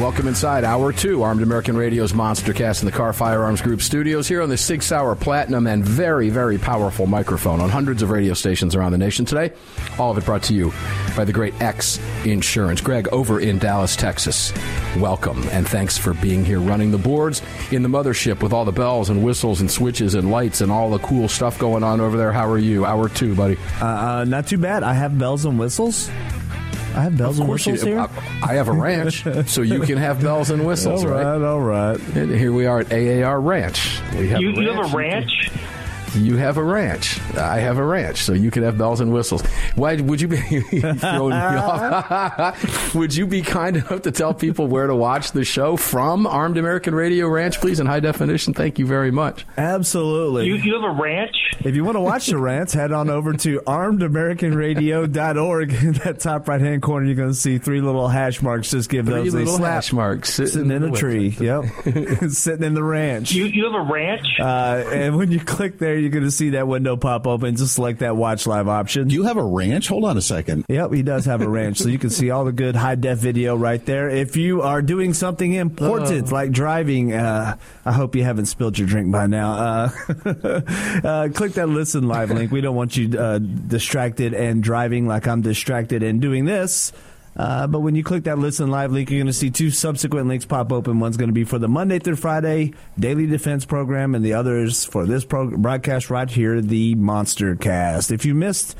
Welcome inside Hour 2, Armed American Radio's Monster Cast in the Kahr Firearms Group studios here on the Sig Sauer Platinum and very, very powerful microphone on hundreds of radio stations around the nation today. All of it brought to you by the great X Insurance. Greg, over in Dallas, Texas, welcome and thanks for being here running the boards in the mothership with all the bells and whistles and switches and lights and all the cool stuff going on over there. How are you? Hour 2, buddy. Uh, uh, not too bad. I have bells and whistles. I have bells and whistles here. I have a ranch, so you can have bells and whistles, all right? right? All right. And here we are at AAR Ranch. We have you, you have a ranch? You have a ranch. I have a ranch, so you can have bells and whistles. Why would you be throwing me off? would you be kind enough to tell people where to watch the show from Armed American Radio Ranch, please, in high definition? Thank you very much. Absolutely. You, you have a ranch? If you want to watch the rants, head on over to armedamericanradio.org. In that top right hand corner, you're going to see three little hash marks. Just give three those little a slap. hash marks sitting, sitting in, in a tree. Yep, sitting in the ranch. You you have a ranch? Uh, and when you click there, you're going to see that window pop open. Just select that watch live option. Do you have a ranch? Hold on a second. Yep, he does have a ranch, so you can see all the good high def video right there. If you are doing something important uh. like driving, uh, I hope you haven't spilled your drink by now. Uh, uh, click that listen live link. We don't want you uh, distracted and driving like I'm distracted and doing this. Uh, but when you click that listen live link, you're going to see two subsequent links pop open. One's going to be for the Monday through Friday daily defense program, and the others for this pro- broadcast right here, the Monster Cast. If you missed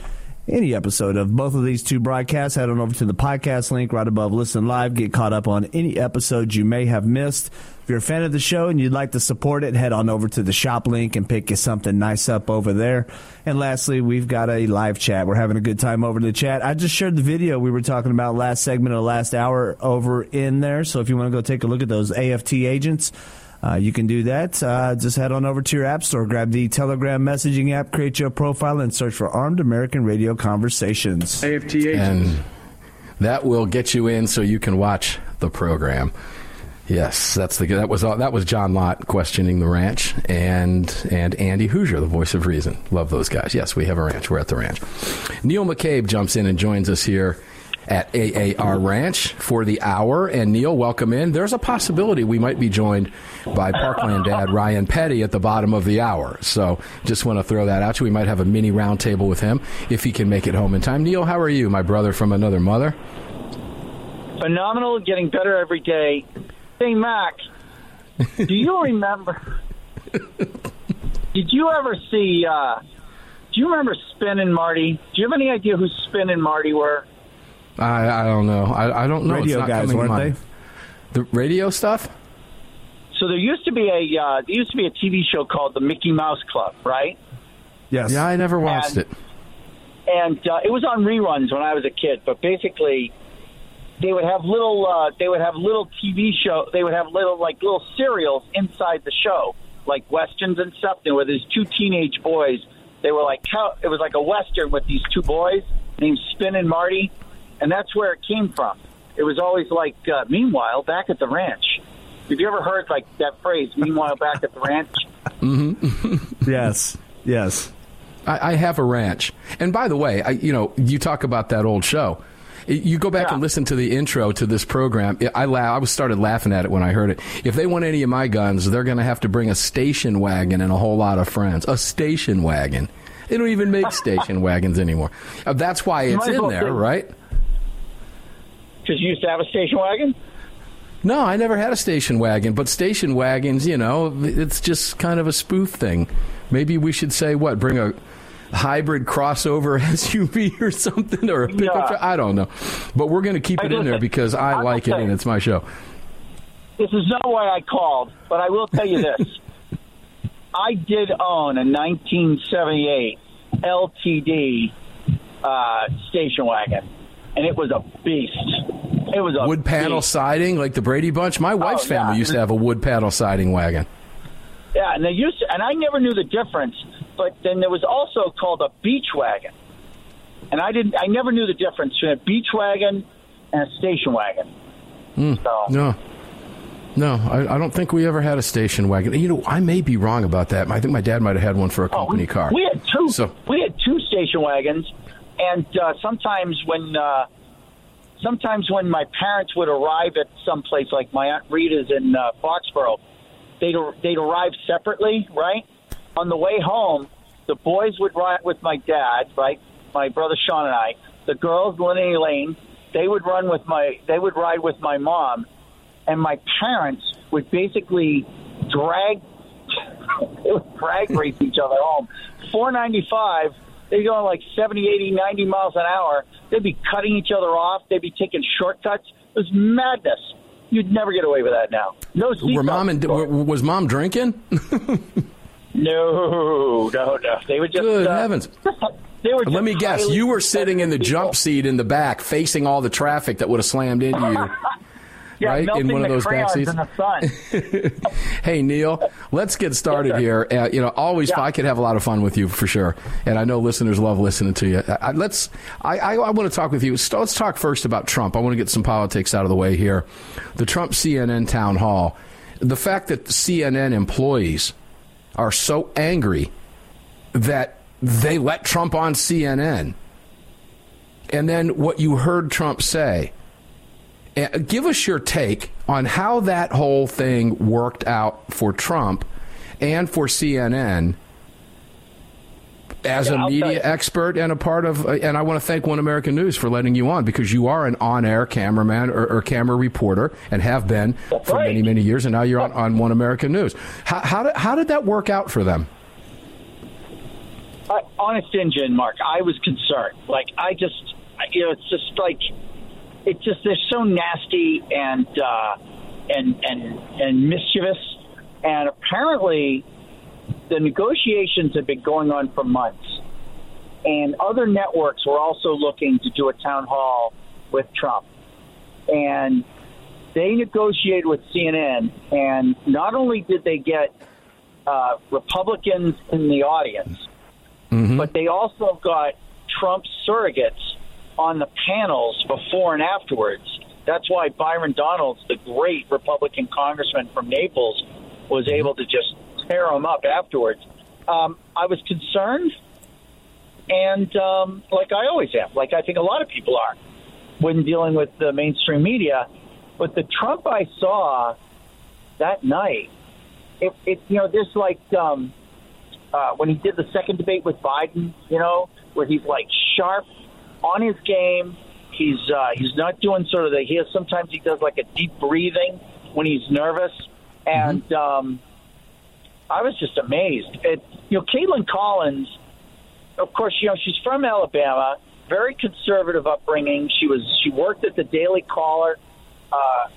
any episode of both of these two broadcasts, head on over to the podcast link right above Listen Live. Get caught up on any episodes you may have missed If you're a fan of the show and you'd like to support it, head on over to the shop link and pick you something nice up over there. And lastly, we've got a live chat. We're having a good time over in the chat. I just shared the video we were talking about last segment of the last hour over in there. So if you want to go take a look at those AFT agents, uh, you can do that. Uh, just head on over to your app store, grab the Telegram messaging app, create your profile, and search for Armed American Radio Conversations. AFT agents. And that will get you in so you can watch the program. Yes, that's the that was that was John Lott questioning the ranch and and Andy Hoosier, the voice of reason. Love those guys. Yes, we have a ranch. We're at the ranch. Neil McCabe jumps in and joins us here at AAR Ranch for the hour. And Neil, welcome in. There's a possibility we might be joined by Parkland Dad Ryan Petty at the bottom of the hour. So just want to throw that out to you. We might have a mini roundtable with him if he can make it home in time. Neil, how are you, my brother from another mother? Phenomenal, getting better every day. Hey, Mac, do you remember? did you ever see? Uh, do you remember Spin and Marty? Do you have any idea who Spin and Marty were? I I don't know. I, I don't know. Radio guys, weren't they? The radio stuff. So there used to be a uh, there used to be a TV show called the Mickey Mouse Club, right? Yes. Yeah, I never watched and, it. And uh, it was on reruns when I was a kid. But basically, they would have little uh, they would have little TV show they would have little like little serials inside the show like westerns and stuff. There were these two teenage boys. They were like it was like a western with these two boys named Spin and Marty, and that's where it came from. It was always like uh, meanwhile back at the ranch. Have you ever heard like that phrase? Meanwhile back at the ranch. Mm-hmm. yes. Yes. I, I have a ranch, and by the way, I, you know, you talk about that old show You go back Yeah. and listen to the intro to this program. I la- I was started laughing at it when I heard it. If they want any of my guns, they're going to have to bring a station wagon and a whole lot of friends. A station wagon. They don't even make station wagons anymore. Uh, that's why it's in there, say- right? Because you used to have a station wagon. No, I never had a station wagon, but station wagons, you know, it's just kind of a spoof thing. Maybe we should say what? Bring a hybrid crossover SUV or something, or a pickup Yeah. truck? I don't know, but we're going to keep Hey, it in there because I I'm like it and it's my show. This is not why I called, but I will tell you this. I did own a 1978 LTD uh, station wagon, and it was a beast. It was a wood panel siding like the Brady Bunch. My wife's Oh, yeah. family used to have a wood panel siding wagon. Yeah, and they used to, and I never knew the difference. But then there was also called a beach wagon, and I didn't. I never knew the difference between a beach wagon and a station wagon. So No. No, I, I don't think we ever had a station wagon. You know, I may be wrong about that. I think my dad might have had one for a Oh, company we, car. We had two. So- we had two station wagons, and uh, sometimes when uh, sometimes when my parents would arrive at some place, like my aunt Rita's in uh, Foxborough, they'd they'd arrive separately, right? On the way home, the boys would ride with my dad, right? My brother Sean and I. The girls, and Elaine, they would run with my. They would ride with my mom, and my parents would basically drag they would drag race each other home. 495, they're going like 70, 80, 90 miles an hour. They'd be cutting each other off. They'd be taking shortcuts. It was madness. You'd never get away with that now. No. Were mom and were, was mom drinking? No, no, no. They would just. Good uh, heavens! They were Let me guess. You were sitting in the people. jump seat in the back, facing all the traffic that would have slammed into you. yeah, right, in one of those back seats. in the sun. hey Neil, let's get started Yes, here. Uh, you know, always Yeah. I could have a lot of fun with you for sure, and I know listeners love listening to you. Uh, I, let's. I, I, I want to talk with you. So let's talk first about Trump. I want to get some politics out of the way here. The Trump CNN town hall. The fact that CNN employees are so angry that they let Trump on CNN. And then what you heard Trump say. Uh, Give us your take on how that whole thing worked out for Trump and for CNN as Yeah, a media expert and a part of. Uh, and I want to thank One American News for letting you on because you are an on-air cameraman or, or camera reporter and have been That's for right. many many years, and now you're on, on One American News. How, how did how did that work out for them? I, honest engine, Mark. I was concerned. Like I just, you know, it's just like it's just they're so nasty and uh, and and and mischievous, and apparently the negotiations have been going on for months, and other networks were also looking to do a town hall with Trump, and they negotiated with CNN, and not only did they get uh, Republicans in the audience but they also got Trump surrogates on the panels before and afterwards. That's why Byron Donalds, the great Republican congressman from Naples, was able to just tear him up afterwards. Um, I was concerned, and um, like I always am, like I think a lot of people are when dealing with the mainstream media. But the Trump I saw that night, it, it you know, there's like um, uh, when he did the second debate with Biden, you know, where he's like sharp on his game. He's uh, he's not doing sort of the he has sometimes he does like a deep breathing when he's nervous, and um, I was just amazed. It, you know, Kaitlan Collins, of course, you know she's from Alabama, very conservative upbringing. She was she worked at the Daily Caller. Uh,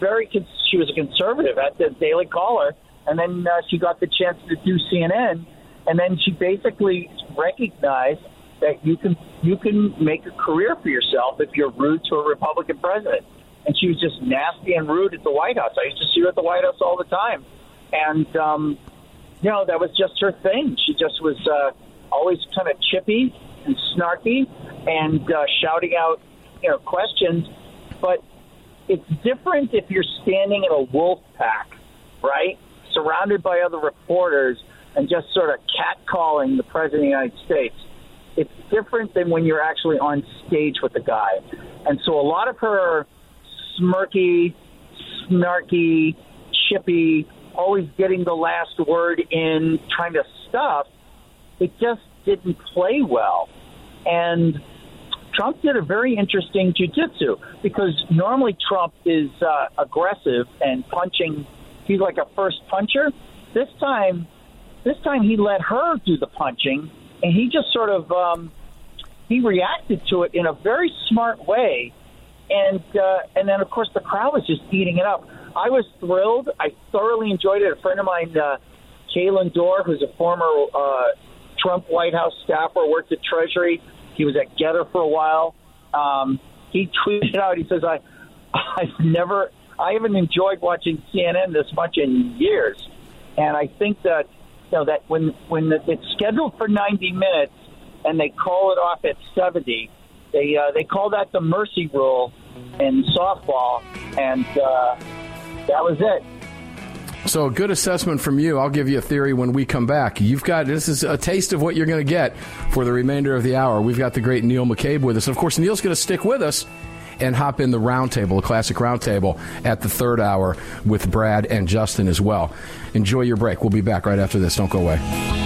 very con- she was a conservative at the Daily Caller, and then uh, she got the chance to do CNN, and then she basically recognized that you can you can make a career for yourself if you're rude to a Republican president. And she was just nasty and rude at the White House. I used to see her at the White House all the time, and um, you know that was just her thing. She just was uh, always kind of chippy and snarky and uh, shouting out you know questions, but it's different if you're standing in a wolf pack, right? Surrounded by other reporters and just sort of catcalling the president of the United States. It's different than when you're actually on stage with the guy. And so a lot of her smirky, snarky, chippy, always getting the last word in kind of stuff, it just didn't play well. And Trump did a very interesting jujitsu because normally Trump is uh, aggressive and punching. He's like a first puncher. This time, this time he let her do the punching, and he just sort of um, he reacted to it in a very smart way, and uh, and then of course the crowd was just eating it up. I was thrilled. I thoroughly enjoyed it. A friend of mine, uh, Kalen Dorr, who's a former uh, Trump White House staffer, worked at Treasury. He was at GETTR for a while. Um, he tweeted out. He says, "I, I've never, I haven't enjoyed watching CNN this much in years." And I think that know that when when it's scheduled for 90 minutes and they call it off at 70, they uh, they call that the mercy rule in softball, and uh, that was it. So, good assessment from you. I'll give you a theory when we come back. You've got this is a taste of what you're going to get for the remainder of the hour. We've got the great Neil McCabe with us. Of course, Neil's going to stick with us and hop in the roundtable, the classic roundtable, at the third hour with Brad and Justin as well. Enjoy your break. We'll be back right after this. Don't go away.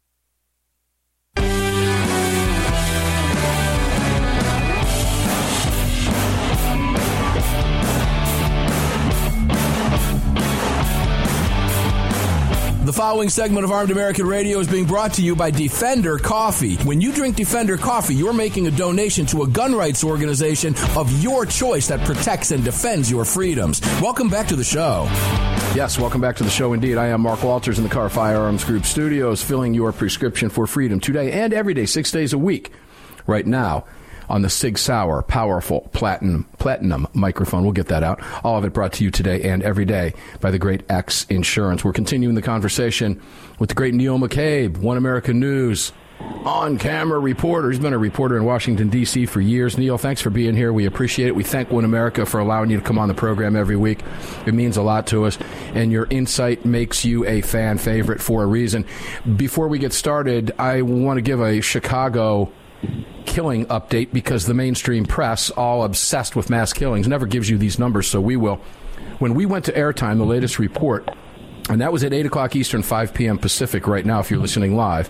The following segment of Armed American Radio is being brought to you by Defender Coffee. When you drink Defender Coffee, you're making a donation to a gun rights organization of your choice that protects and defends your freedoms. Welcome back to the show. Yes, welcome back to the show indeed. I am Mark Walters in the Kahr Firearms Group studios, filling your prescription for freedom today and every day, six days a week, right now on the Sig Sauer powerful platinum platinum microphone. We'll get that out. All of it brought to you today and every day by the great X Insurance. We're continuing the conversation with the great Neil McCabe, One America News. On camera reporter. He's been a reporter in Washington, D.C. for years. Neil, thanks for being here. We appreciate it. We thank One America for allowing you to come on the program every week. It means a lot to us, and your insight makes you a fan favorite for a reason. Before we get started, I want to give a Chicago killing update because the mainstream press, all obsessed with mass killings, never gives you these numbers, so we will. When we went to airtime, the latest report, and that was at 8 o'clock Eastern, 5 p.m. Pacific right now, if you're listening live,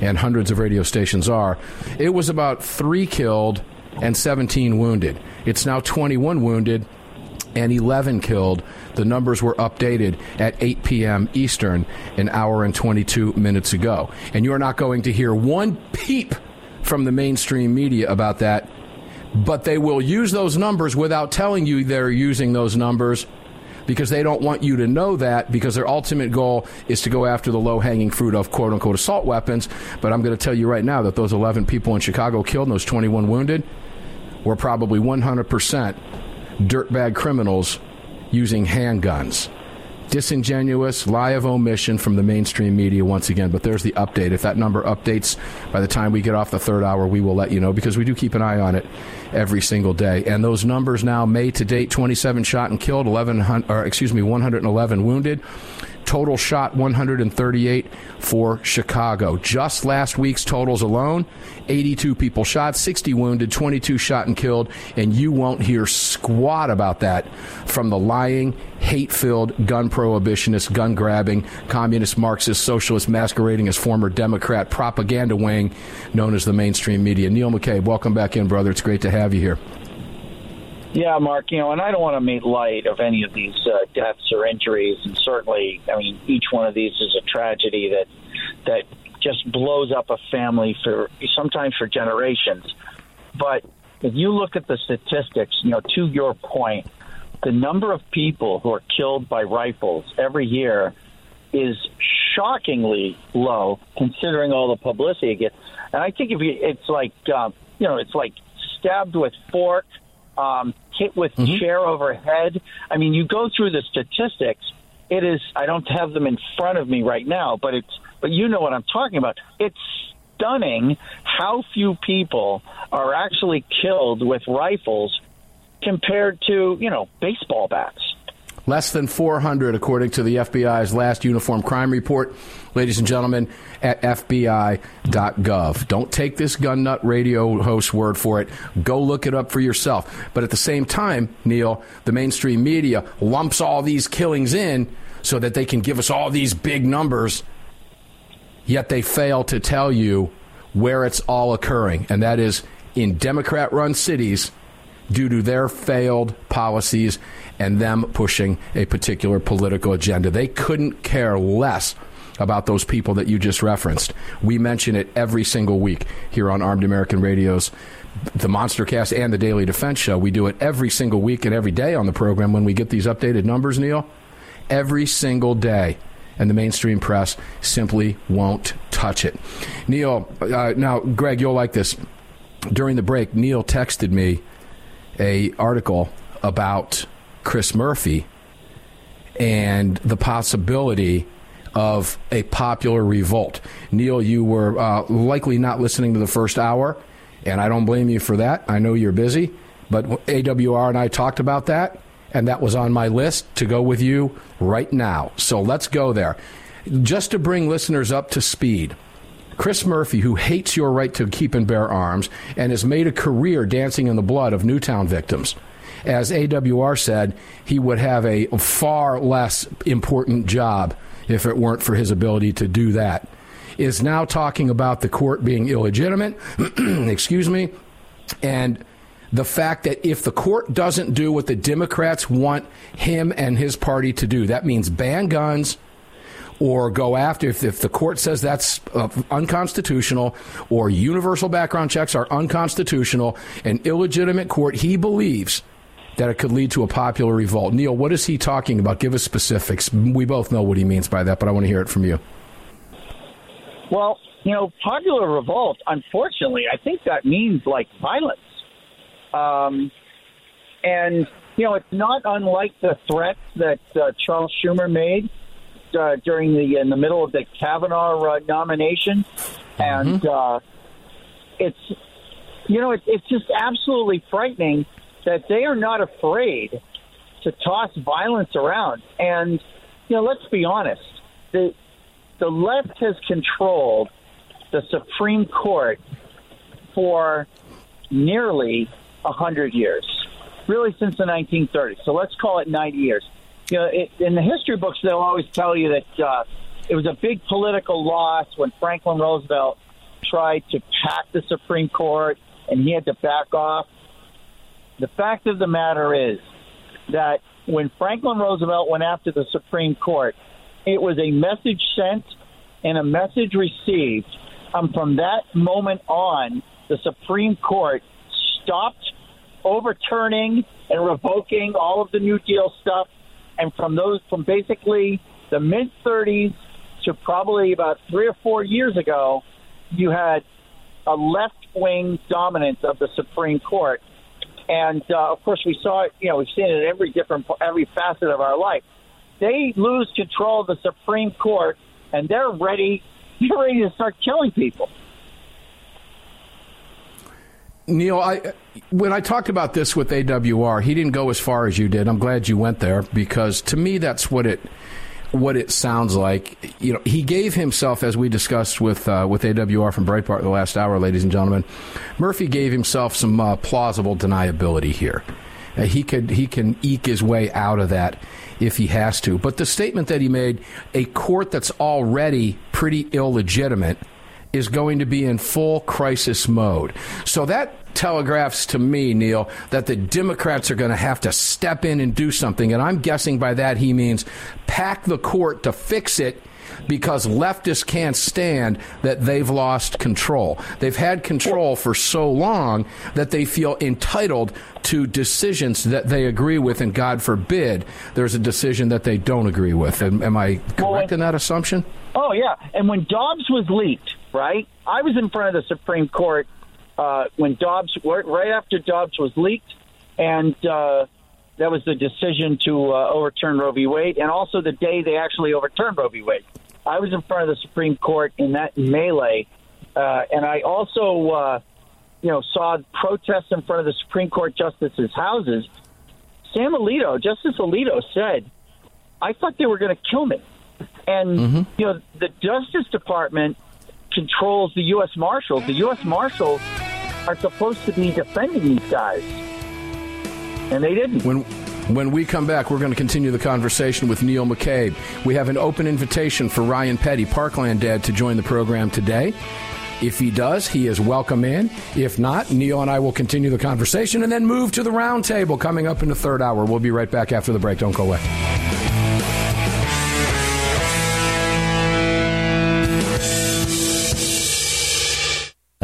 and hundreds of radio stations are, it was about three killed and 17 wounded. It's now 21 wounded and 11 killed. The numbers were updated at 8 p.m. Eastern, an hour and 22 minutes ago. And you're not going to hear one peep from the mainstream media about that, but they will use those numbers without telling you they're using those numbers because they don't want you to know that because their ultimate goal is to go after the low hanging fruit of quote unquote assault weapons. But I'm going to tell you right now that those 11 people in Chicago killed and those 21 wounded were probably 100% dirtbag criminals using handguns disingenuous, lie of omission from the mainstream media once again. But there's the update. If that number updates by the time we get off the third hour, we will let you know because we do keep an eye on it every single day. And those numbers now, May to date, 27 shot and killed, 11, or excuse me, 111 wounded. Total shot 138 for Chicago. Just last week's totals alone 82 people shot, 60 wounded, 22 shot and killed, and you won't hear squat about that from the lying, hate filled, gun prohibitionist, gun grabbing, communist, Marxist, socialist, masquerading as former Democrat propaganda wing known as the mainstream media. Neil McCabe, welcome back in, brother. It's great to have you here. Yeah, Mark, you know, and I don't want to make light of any of these uh, deaths or injuries, and certainly, I mean, each one of these is a tragedy that that just blows up a family for sometimes for generations. But if you look at the statistics, you know, to your point, the number of people who are killed by rifles every year is shockingly low, considering all the publicity it gets. And I think if you, it's like, uh, you know, it's like stabbed with fork um, hit with mm-hmm. chair overhead. I mean, you go through the statistics. It is. I don't have them in front of me right now, but it's. But you know what I'm talking about. It's stunning how few people are actually killed with rifles compared to you know baseball bats. Less than 400, according to the FBI's last uniform crime report, ladies and gentlemen, at FBI.gov. Don't take this gun nut radio host word for it. Go look it up for yourself. But at the same time, Neil, the mainstream media lumps all these killings in so that they can give us all these big numbers, yet they fail to tell you where it's all occurring, and that is in Democrat run cities due to their failed policies and them pushing a particular political agenda. They couldn't care less about those people that you just referenced. We mention it every single week here on Armed American Radio's the Monster Cast and the Daily Defense Show. We do it every single week and every day on the program when we get these updated numbers, Neil. Every single day. And the mainstream press simply won't touch it. Neil, uh, now, Greg, you'll like this. During the break, Neil texted me a article about Chris Murphy and the possibility of a popular revolt. Neil, you were uh, likely not listening to the first hour, and I don't blame you for that. I know you're busy, but AWR and I talked about that, and that was on my list to go with you right now. So let's go there. Just to bring listeners up to speed. Chris Murphy, who hates your right to keep and bear arms and has made a career dancing in the blood of Newtown victims, as AWR said, he would have a far less important job if it weren't for his ability to do that. Is now talking about the court being illegitimate, excuse me, and the fact that if the court doesn't do what the Democrats want him and his party to do, that means ban guns or go after if, if the court says that's uh, unconstitutional or universal background checks are unconstitutional an illegitimate court he believes that it could lead to a popular revolt. Neil, what is he talking about? Give us specifics. We both know what he means by that, but I want to hear it from you. Well, you know, popular revolt, unfortunately, I think that means like violence. Um, and, you know, it's not unlike the threats that uh, Charles Schumer made uh, during the in the middle of the Kavanaugh uh, nomination, mm-hmm. and uh, it's you know it, it's just absolutely frightening that they are not afraid to toss violence around. And you know, let's be honest, the the left has controlled the Supreme Court for nearly a hundred years, really since the 1930s. So let's call it 90 years. You know, it, in the history books, they'll always tell you that uh, it was a big political loss when Franklin Roosevelt tried to pack the Supreme Court and he had to back off. The fact of the matter is that when Franklin Roosevelt went after the Supreme Court, it was a message sent and a message received. Um, from that moment on, the Supreme Court stopped overturning and revoking all of the New Deal stuff. And from those, from basically the mid 30s to probably about three or four years ago, you had a left wing dominance of the Supreme Court. And uh, of course, we saw it. You know, we've seen it in every different, every facet of our life. They lose control of the Supreme Court, and they're ready. They're ready to start killing people. Neil, I, when I talked about this with AWR, he didn't go as far as you did. I'm glad you went there because to me, that's what it what it sounds like. You know, he gave himself, as we discussed with uh, with AWR from Breitbart the last hour, ladies and gentlemen. Murphy gave himself some uh, plausible deniability here. Uh, he could he can eke his way out of that if he has to. But the statement that he made, a court that's already pretty illegitimate, is going to be in full crisis mode. So that telegraphs to me, Neil, that the Democrats are going to have to step in and do something. And I'm guessing by that he means pack the court to fix it because leftists can't stand that they've lost control. They've had control for so long that they feel entitled to decisions that they agree with, and God forbid there's a decision that they don't agree with. Am, am I correct in that assumption? Oh, yeah. And when Dobbs was leaked, right, I was in front of the Supreme Court uh, when Dobbs, right after Dobbs was leaked, and uh, that was the decision to uh, overturn Roe v. Wade, and also the day they actually overturned Roe v. Wade. I was in front of the Supreme Court in that melee, uh, and I also, uh, you know, saw protests in front of the Supreme Court justices' houses. Sam Alito, Justice Alito, said, "I thought they were going to kill me," and mm-hmm. you know, the Justice Department controls the U.S. Marshals. The U.S. Marshals are supposed to be defending these guys, and they didn't. When when we come back, we're going to continue the conversation with Neil McCabe. We have an open invitation for Ryan Petty, Parkland dad, to join the program today. If he does, he is welcome in. If not, Neil and I will continue the conversation and then move to the roundtable coming up in the third hour. We'll be right back after the break. Don't go away.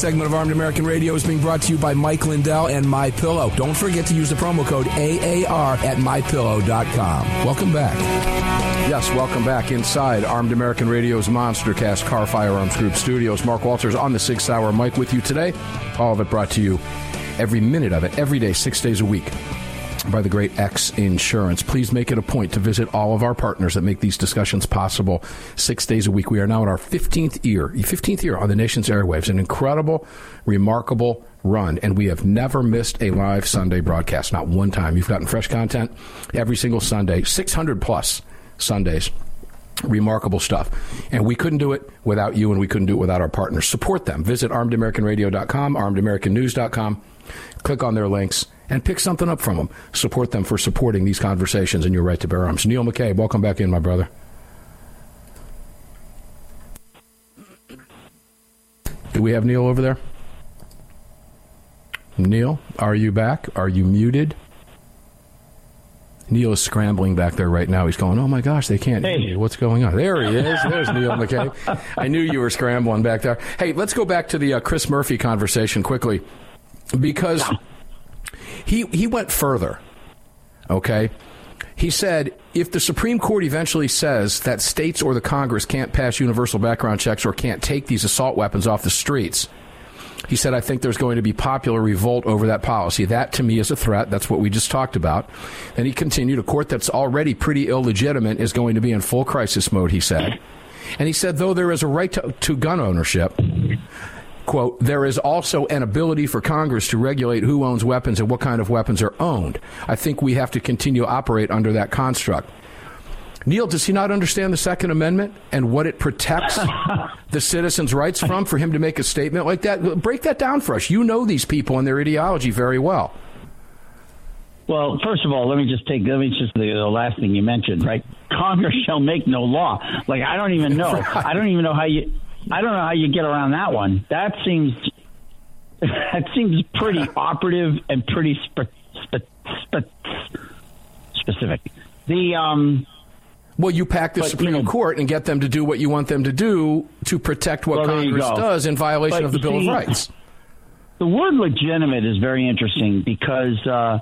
segment of Armed American Radio is being brought to you by Mike Lindell and My Pillow. Don't forget to use the promo code AAR at mypillow.com. Welcome back. Yes, welcome back inside Armed American Radio's Monstercast Kahr Firearms Group studios. Mark Walters on the Sig Sauer Mike with you today. All of it brought to you every minute of it, every day, six days a week by the great X Insurance. Please make it a point to visit all of our partners that make these discussions possible six days a week. We are now in our 15th year, 15th year on the nation's airwaves, an incredible, remarkable run, and we have never missed a live Sunday broadcast, not one time. You've gotten fresh content every single Sunday, 600 plus Sundays remarkable stuff. And we couldn't do it without you, and we couldn't do it without our partners. Support them. Visit armedamericanradio.com, armedamericannews.com. Click on their links and pick something up from them. Support them for supporting these conversations and your right to bear arms. Neil McCabe, welcome back in, my brother. Do we have Neil over there? Neil, are you back? Are you muted? Neil is scrambling back there right now. He's going, "Oh my gosh, they can't hear me. What's going on?" There he is. There's Neil McKay. I knew you were scrambling back there. Hey, let's go back to the uh, Chris Murphy conversation quickly because he he went further. Okay, he said if the Supreme Court eventually says that states or the Congress can't pass universal background checks or can't take these assault weapons off the streets he said, I think there's going to be popular revolt over that policy. That to me is a threat. That's what we just talked about. And he continued, a court that's already pretty illegitimate is going to be in full crisis mode, he said. And he said, though there is a right to, to gun ownership, quote, there is also an ability for Congress to regulate who owns weapons and what kind of weapons are owned. I think we have to continue to operate under that construct. Neil, does he not understand the Second Amendment and what it protects the citizens' rights from for him to make a statement like that? Break that down for us. You know these people and their ideology very well. Well, first of all, let me just take let me just the, the last thing you mentioned, right? Congress shall make no law. Like I don't even know. I don't even know how you. I don't know how you get around that one. That seems that seems pretty operative and pretty spe- spe- spe- specific. The um, well, you pack the but, Supreme you know, Court and get them to do what you want them to do to protect what well, Congress does in violation but of the Bill see, of Rights. The word legitimate is very interesting because, uh,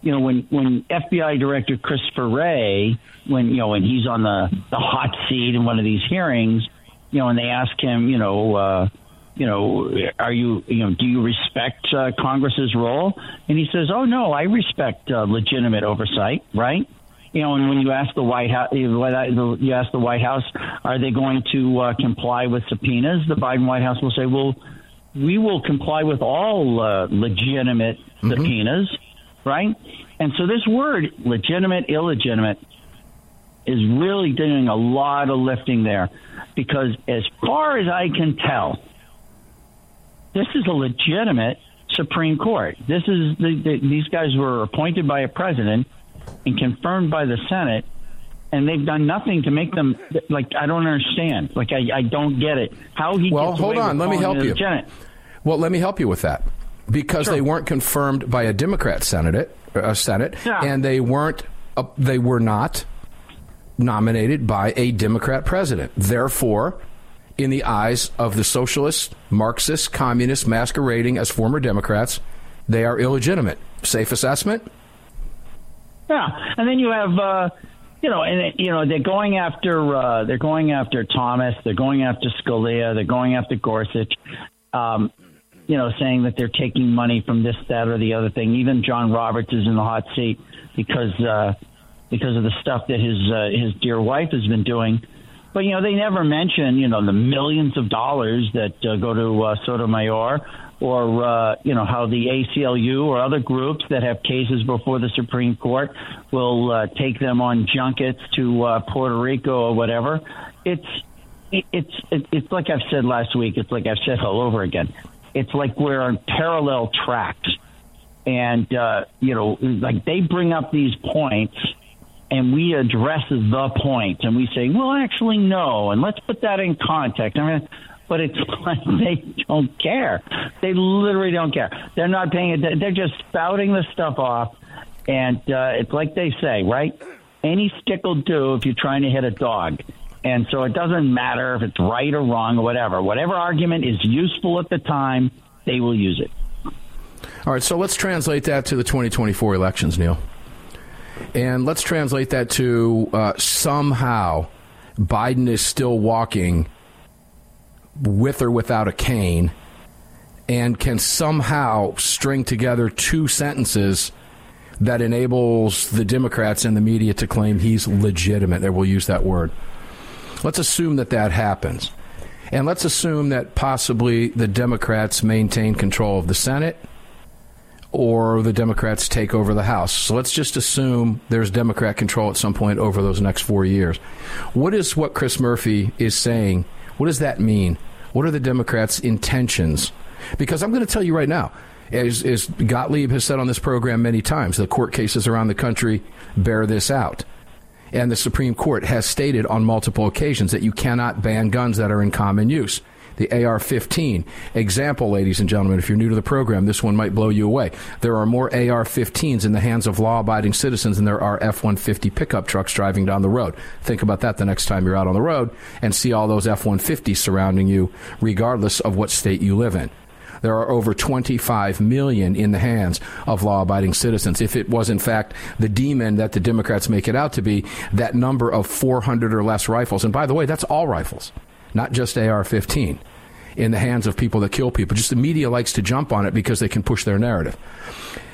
you know, when, when FBI Director Christopher Wray, when, you know, when he's on the, the hot seat in one of these hearings, you know, and they ask him, you know, uh, you know, are you, you know, do you respect uh, Congress's role? And he says, oh, no, I respect uh, legitimate oversight, right? you know, and when you ask the White House, you ask the White House, are they going to uh, comply with subpoenas? The Biden White House will say, well, we will comply with all uh, legitimate mm-hmm. subpoenas, right? And so this word, legitimate, illegitimate, is really doing a lot of lifting there, because as far as I can tell, this is a legitimate Supreme Court. This is the, the, these guys were appointed by a president and confirmed by the Senate, and they've done nothing to make them like I don't understand. Like I, I don't get it. How he well, hold on. Let me help you. Well, let me help you with that because sure. they weren't confirmed by a Democrat Senate, uh, Senate, yeah. and they weren't. Uh, they were not nominated by a Democrat president. Therefore, in the eyes of the socialists, Marxists, communists masquerading as former Democrats, they are illegitimate. Safe assessment? Yeah, and then you have. Uh, you know, and you know they're going after uh, they're going after Thomas, they're going after Scalia, they're going after Gorsuch. Um, you know, saying that they're taking money from this, that, or the other thing. Even John Roberts is in the hot seat because uh, because of the stuff that his uh, his dear wife has been doing. But you know, they never mention you know the millions of dollars that uh, go to uh, Sotomayor or uh, you know how the ACLU or other groups that have cases before the Supreme Court will uh, take them on junkets to uh, Puerto Rico or whatever. It's it's it's like I've said last week. It's like I've said all over again. It's like we're on parallel tracks, and uh, you know, like they bring up these points. And we address the point, and we say, "Well, actually, no." And let's put that in context. I mean, but it's like they don't care. They literally don't care. They're not paying it. They're just spouting the stuff off, and uh, it's like they say, right? Any stick will do if you're trying to hit a dog. And so it doesn't matter if it's right or wrong or whatever. Whatever argument is useful at the time, they will use it. All right, so let's translate that to the 2024 elections, Neil. And let's translate that to uh, somehow Biden is still walking with or without a cane and can somehow string together two sentences that enables the Democrats and the media to claim he's legitimate. They will use that word. Let's assume that that happens. And let's assume that possibly the Democrats maintain control of the Senate or the Democrats take over the House. So let's just assume there's Democrat control at some point over those next four years. What is what Chris Murphy is saying what does that mean? What are the Democrats' intentions? Because I'm going to tell you right now, As, as Gottlieb has said on this program many times, the court cases around the country bear this out. And the Supreme Court has stated on multiple occasions that you cannot ban guns that are in common use. The AR 15. Example, ladies and gentlemen, if you're new to the program, this one might blow you away. There are more AR 15s in the hands of law abiding citizens than there are F 150 pickup trucks driving down the road. Think about that the next time you're out on the road and see all those F 150s surrounding you, regardless of what state you live in there are over 25 million in the hands of law abiding citizens. If it was, in fact, the demon that the Democrats make it out to be, that number of 400 or less rifles, and by the way, that's all rifles, not just AR 15, in the hands of people that kill people. Just the media likes to jump on it because they can push their narrative.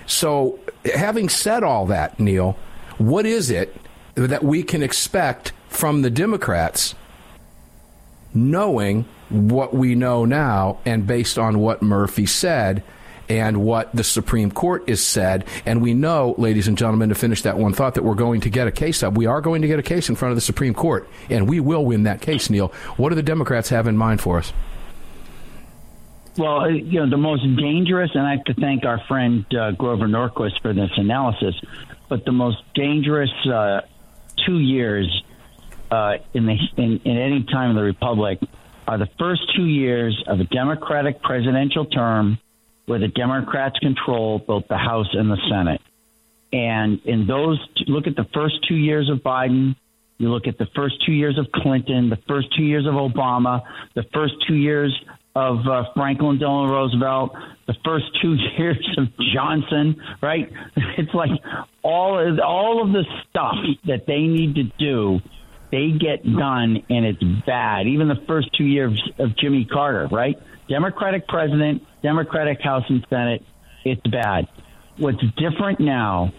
So, having said all that, Neil, what is it that we can expect from the Democrats knowing what we know now and based on what Murphy said and what the Supreme Court has said. And we know, ladies and gentlemen, to finish that one thought, that we're going to get a case up. We are going to get a case in front of the Supreme Court, and we will win that case, Neil. What do the Democrats have in mind for us? Well, uh, you know, the most dangerous, and I have to thank our friend uh, Grover Norquist for this analysis, but the most dangerous uh, two years uh, in, the, in, in any time of the Republic are the first two years of a Democratic presidential term where the Democrats control both the House and the Senate. And in those, look at the first two years of Biden, you look at the first two years of Clinton, the first two years of Obama, the first two years of uh, Franklin Delano Roosevelt, the first two years of Johnson, right? It's like all of, all of the stuff that they need to do they get done and it's bad. Even the first two years of Jimmy Carter, right? Democratic president, Democratic House and Senate, it's bad. What's different now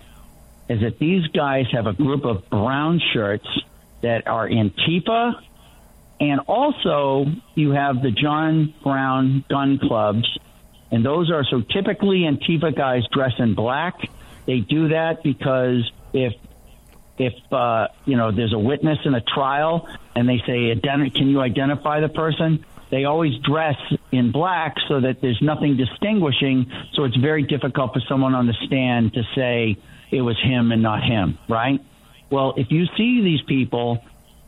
is that these guys have a group of brown shirts that are Antifa, and also you have the John Brown gun clubs, and those are so typically Antifa guys dress in black. They do that because if if uh, you know there's a witness in a trial and they say, "Can you identify the person?" They always dress in black so that there's nothing distinguishing. So it's very difficult for someone on the stand to say it was him and not him, right? Well, if you see these people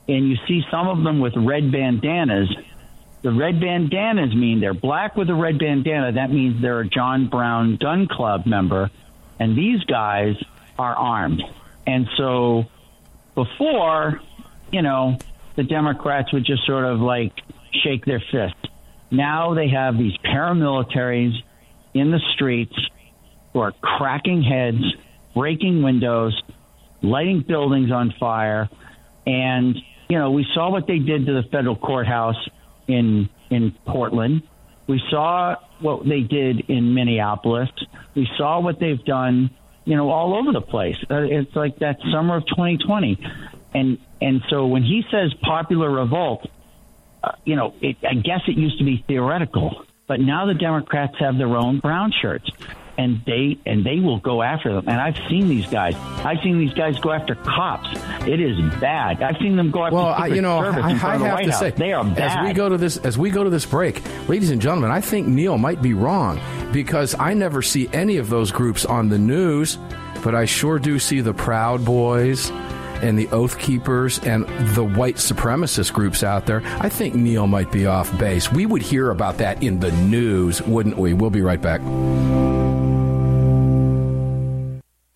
and you see some of them with red bandanas, the red bandanas mean they're black with a red bandana. That means they're a John Brown Gun Club member. And these guys are armed. And so before, you know, the Democrats would just sort of like shake their fist. Now they have these paramilitaries in the streets who are cracking heads, breaking windows, lighting buildings on fire. And, you know, we saw what they did to the federal courthouse in in Portland. We saw what they did in Minneapolis. We saw what they've done you know, all over the place. Uh, it's like that summer of 2020, and and so when he says popular revolt, uh, you know, it, I guess it used to be theoretical, but now the Democrats have their own brown shirts. And they and they will go after them. And I've seen these guys. I've seen these guys go after cops. It is bad. I've seen them go after. Well, I, you know, I, I have to House. say, they are bad. As we go to this, as we go to this break, ladies and gentlemen, I think Neil might be wrong because I never see any of those groups on the news, but I sure do see the Proud Boys and the Oath Keepers and the white supremacist groups out there. I think Neil might be off base. We would hear about that in the news, wouldn't we? We'll be right back.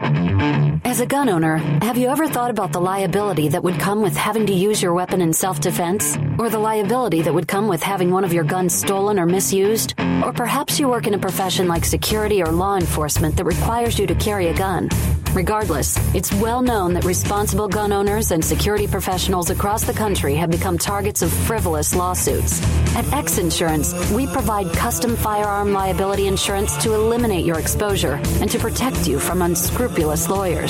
Thank you. As a gun owner, have you ever thought about the liability that would come with having to use your weapon in self defense? Or the liability that would come with having one of your guns stolen or misused? Or perhaps you work in a profession like security or law enforcement that requires you to carry a gun. Regardless, it's well known that responsible gun owners and security professionals across the country have become targets of frivolous lawsuits. At X Insurance, we provide custom firearm liability insurance to eliminate your exposure and to protect you from unscrupulous lawyers.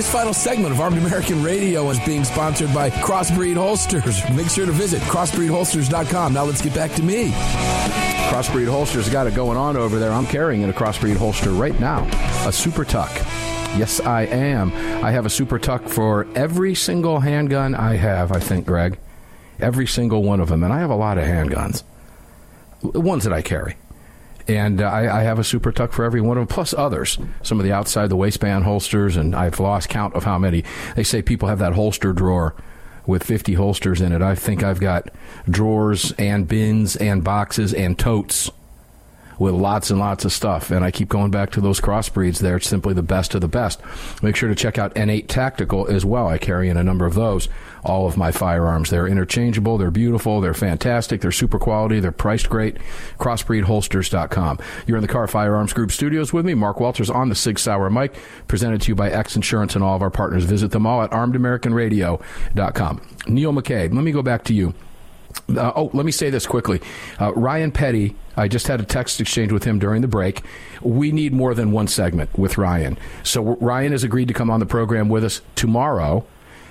this final segment of Armed American Radio is being sponsored by Crossbreed Holsters. Make sure to visit crossbreedholsters.com. Now let's get back to me. Crossbreed holsters got it going on over there. I'm carrying a crossbreed holster right now, a Super Tuck. Yes, I am. I have a Super Tuck for every single handgun I have, I think, Greg. Every single one of them. And I have a lot of handguns, ones that I carry. And uh, I, I have a Super Tuck for every one of them, plus others. Some of the outside the waistband holsters, and I've lost count of how many. They say people have that holster drawer with 50 holsters in it. I think I've got drawers and bins and boxes and totes with lots and lots of stuff. And I keep going back to those crossbreeds. They're simply the best of the best. Make sure to check out N8 Tactical as well. I carry in a number of those. All of my firearms. They're interchangeable. They're beautiful. They're fantastic. They're super quality. They're priced great. Crossbreedholsters.com. You're in the Kahr Firearms Group studios with me. Mark Walters on the Sig Sauer mic, presented to you by X Insurance and all of our partners. Visit them all at armedamericanradio.com. Neil McCabe, let me go back to you. Uh, oh, let me say this quickly. Uh, Ryan Petty, I just had a text exchange with him during the break. We need more than one segment with Ryan. So Ryan has agreed to come on the program with us tomorrow.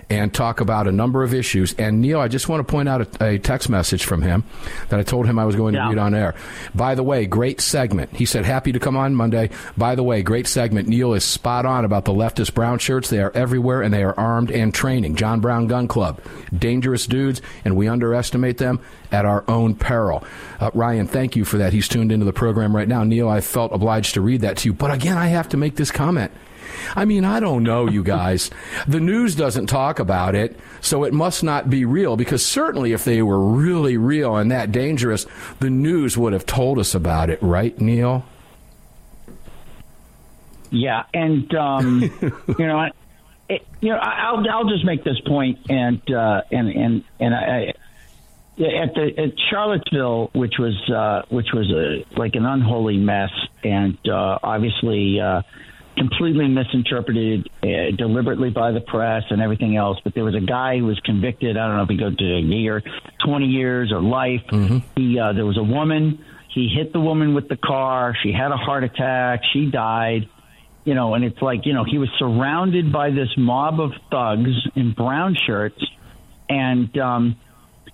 And talk about a number of issues. And Neil, I just want to point out a, a text message from him that I told him I was going to read on air. By the way, great segment. He said, happy to come on Monday. By the way, great segment. Neil is spot on about the leftist brown shirts. They are everywhere and they are armed and training. John Brown Gun Club. Dangerous dudes, and we underestimate them at our own peril. Uh, Ryan, thank you for that. He's tuned into the program right now. Neil, I felt obliged to read that to you. But again, I have to make this comment. I mean, I don't know, you guys. the news doesn't talk about it, so it must not be real because certainly if they were really real and that dangerous, the news would have told us about it, right, Neil? Yeah, and um, you know, it, you know, I'll I'll just make this point, and uh, and and and I. At the at Charlottesville, which was uh, which was a, like an unholy mess, and uh, obviously uh, completely misinterpreted uh, deliberately by the press and everything else. But there was a guy who was convicted. I don't know if he go to a year, twenty years, or life. Mm-hmm. He uh, there was a woman. He hit the woman with the car. She had a heart attack. She died. You know, and it's like you know he was surrounded by this mob of thugs in brown shirts, and um,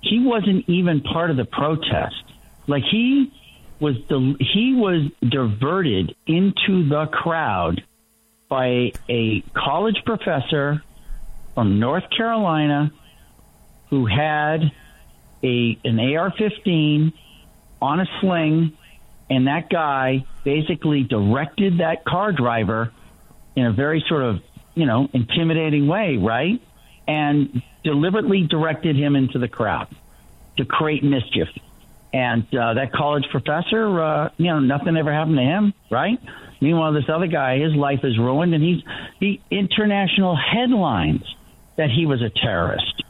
he wasn't even part of the protest. Like he was the he was diverted into the crowd by a college professor from North Carolina who had a an AR-15 on a sling, and that guy basically directed that car driver in a very sort of you know intimidating way, right? And deliberately directed him into the crowd to create mischief. And uh, that college professor, uh, you know, nothing ever happened to him, right? Meanwhile, this other guy, his life is ruined, and he's the international headlines that he was a terrorist.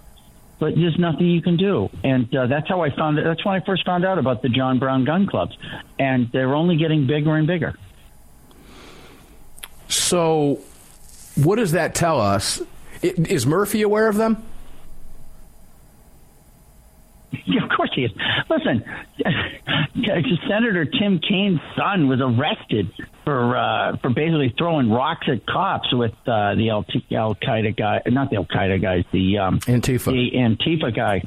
But there's nothing you can do, and uh, that's how I found it. That's when I first found out about the John Brown gun clubs, and they're only getting bigger and bigger. So, what does that tell us? Is Murphy aware of them? Yeah, of course he is. Listen, Senator Tim Kaine's son was arrested for uh, for basically throwing rocks at cops with uh, the Al Qaeda guy, not the Al Qaeda guys, the um, Antifa, the Antifa guy,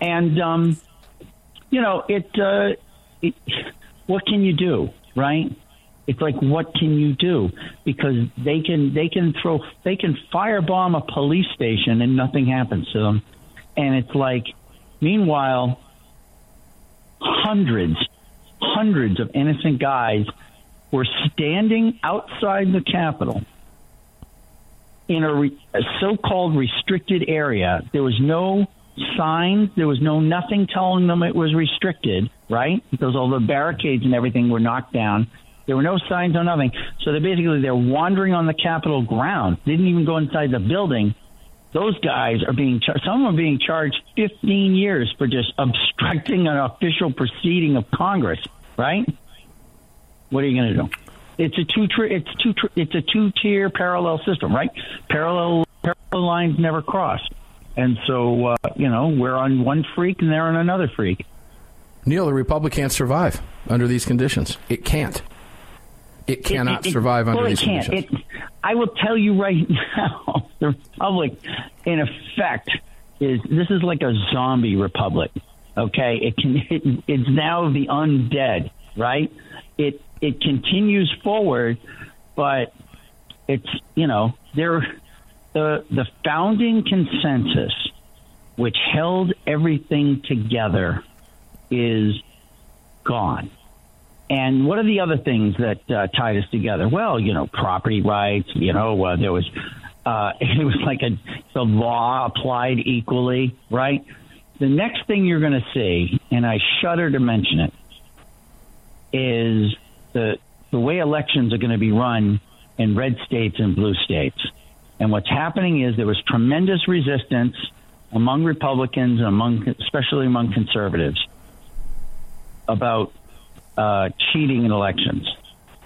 and um, you know it, uh, it. What can you do, right? It's like what can you do because they can they can throw they can firebomb a police station and nothing happens to them, and it's like Meanwhile, hundreds, hundreds of innocent guys were standing outside the Capitol in a, re- a so-called restricted area. There was no signs. There was no nothing telling them it was restricted, right? Because all the barricades and everything were knocked down. There were no signs, or nothing. So they basically they're wandering on the Capitol grounds. Didn't even go inside the building those guys are being char- some of them are being charged 15 years for just obstructing an official proceeding of Congress. Right? What are you going to do? It's a two tr- it's two tr- it's a two tier parallel system, right? Parallel parallel lines never cross, and so uh, you know we're on one freak and they're on another freak. Neil, the Republic can't survive under these conditions. It can't. It cannot It- it- survive under well, these it can't. conditions. I will tell you right now, the republic, in effect, is this is like a zombie republic. Okay, it can. It, it's now the undead, right? It it continues forward, but it's you know there the the founding consensus, which held everything together, is gone. And what are the other things that uh, tied us together? Well, you know, property rights. You know, uh, there was uh, it was like a the law applied equally, right? The next thing you're going to see, and I shudder to mention it, is the the way elections are going to be run in red states and blue states. And what's happening is there was tremendous resistance among Republicans, among especially among conservatives, about uh, cheating in elections.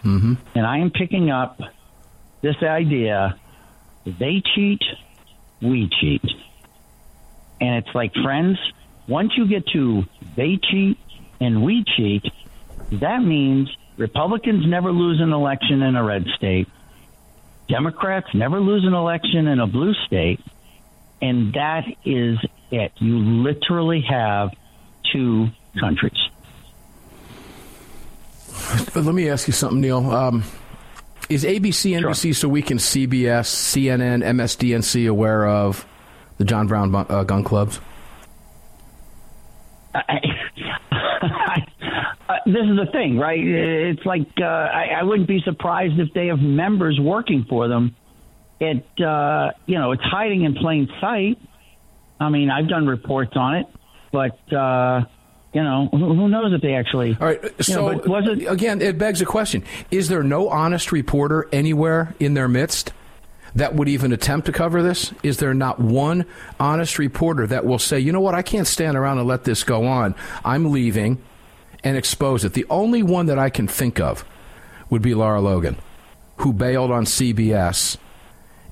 Mm-hmm. And I am picking up this idea they cheat, we cheat. And it's like, friends, once you get to they cheat and we cheat, that means Republicans never lose an election in a red state, Democrats never lose an election in a blue state, and that is it. You literally have two countries. But let me ask you something, Neil. Um, is ABC, NBC, so we can CBS, CNN, MSDNC aware of the John Brown uh, gun clubs? I, uh, this is the thing, right? It's like uh, I, I wouldn't be surprised if they have members working for them. It, uh, you know, it's hiding in plain sight. I mean, I've done reports on it, but uh, you know, who, knows if they actually. All right. So know, was it again? It begs a question: Is there no honest reporter anywhere in their midst? That would even attempt to cover this? Is there not one honest reporter that will say, you know what, I can't stand around and let this go on. I'm leaving and expose it. The only one that I can think of would be Lara Logan, who bailed on CBS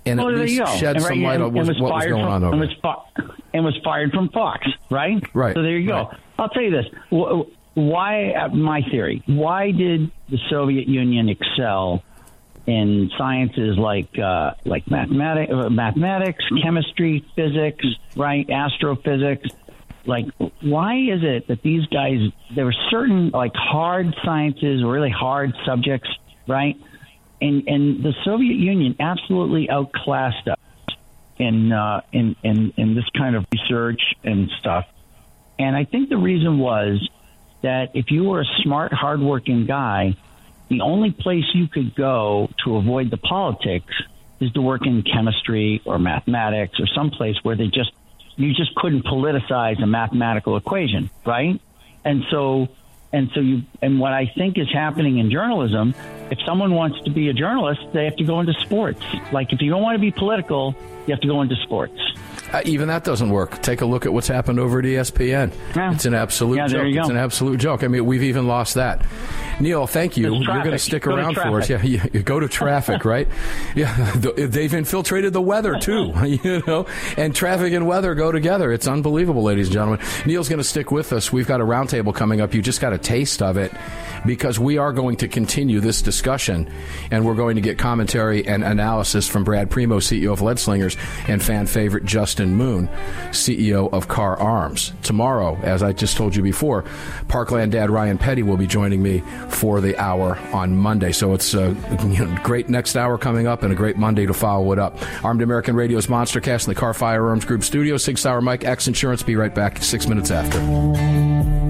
and well, at least shed and, some light and, on what, was what was going from, on over and was, fi- and was fired from Fox, right? Right. So there you go. Right. I'll tell you this. Why, uh, my theory, why did the Soviet Union excel in sciences like uh, like mathematics, uh, mathematics, chemistry, physics, right, astrophysics. Like, why is it that these guys? There were certain like hard sciences, really hard subjects, right? And and the Soviet Union absolutely outclassed us in uh, in in in this kind of research and stuff. And I think the reason was that if you were a smart, hardworking guy, the only place you could go to avoid the politics is to work in chemistry or mathematics or someplace where they just you just couldn't politicize a mathematical equation, right? And so and so you and what I think is happening in journalism, if someone wants to be a journalist, they have to go into sports. Like if you don't want to be political, you have to go into sports. Uh, even that doesn't work. Take a look at what's happened over at ESPN. Yeah. It's an absolute Yeah, there joke. you go. It's an absolute joke. I mean, we've even lost that. Neil, thank you. You're going to stick Go to around for us. Yeah, you, you go to traffic, right? Yeah, th- they've infiltrated the weather too. You know, and traffic and weather go together. It's unbelievable, ladies and gentlemen. Neil's going to stick with us. We've got a roundtable coming up. You just got a taste of it because we are going to continue this discussion, and we're going to get commentary and analysis from Brad Primo, CEO of Lead Slingers, and fan favorite Justin Moon, CEO of Kahr Arms. Tomorrow, as I just told you before, Parkland Dad Ryan Petty will be joining me for the hour on Monday. So it's uh, a great next hour coming up and a great Monday to follow it up. Armed American Radio's Monstercast in the Kahr Firearms Group studio. Sig Sauer Mike X Insurance. Be right back six minutes after.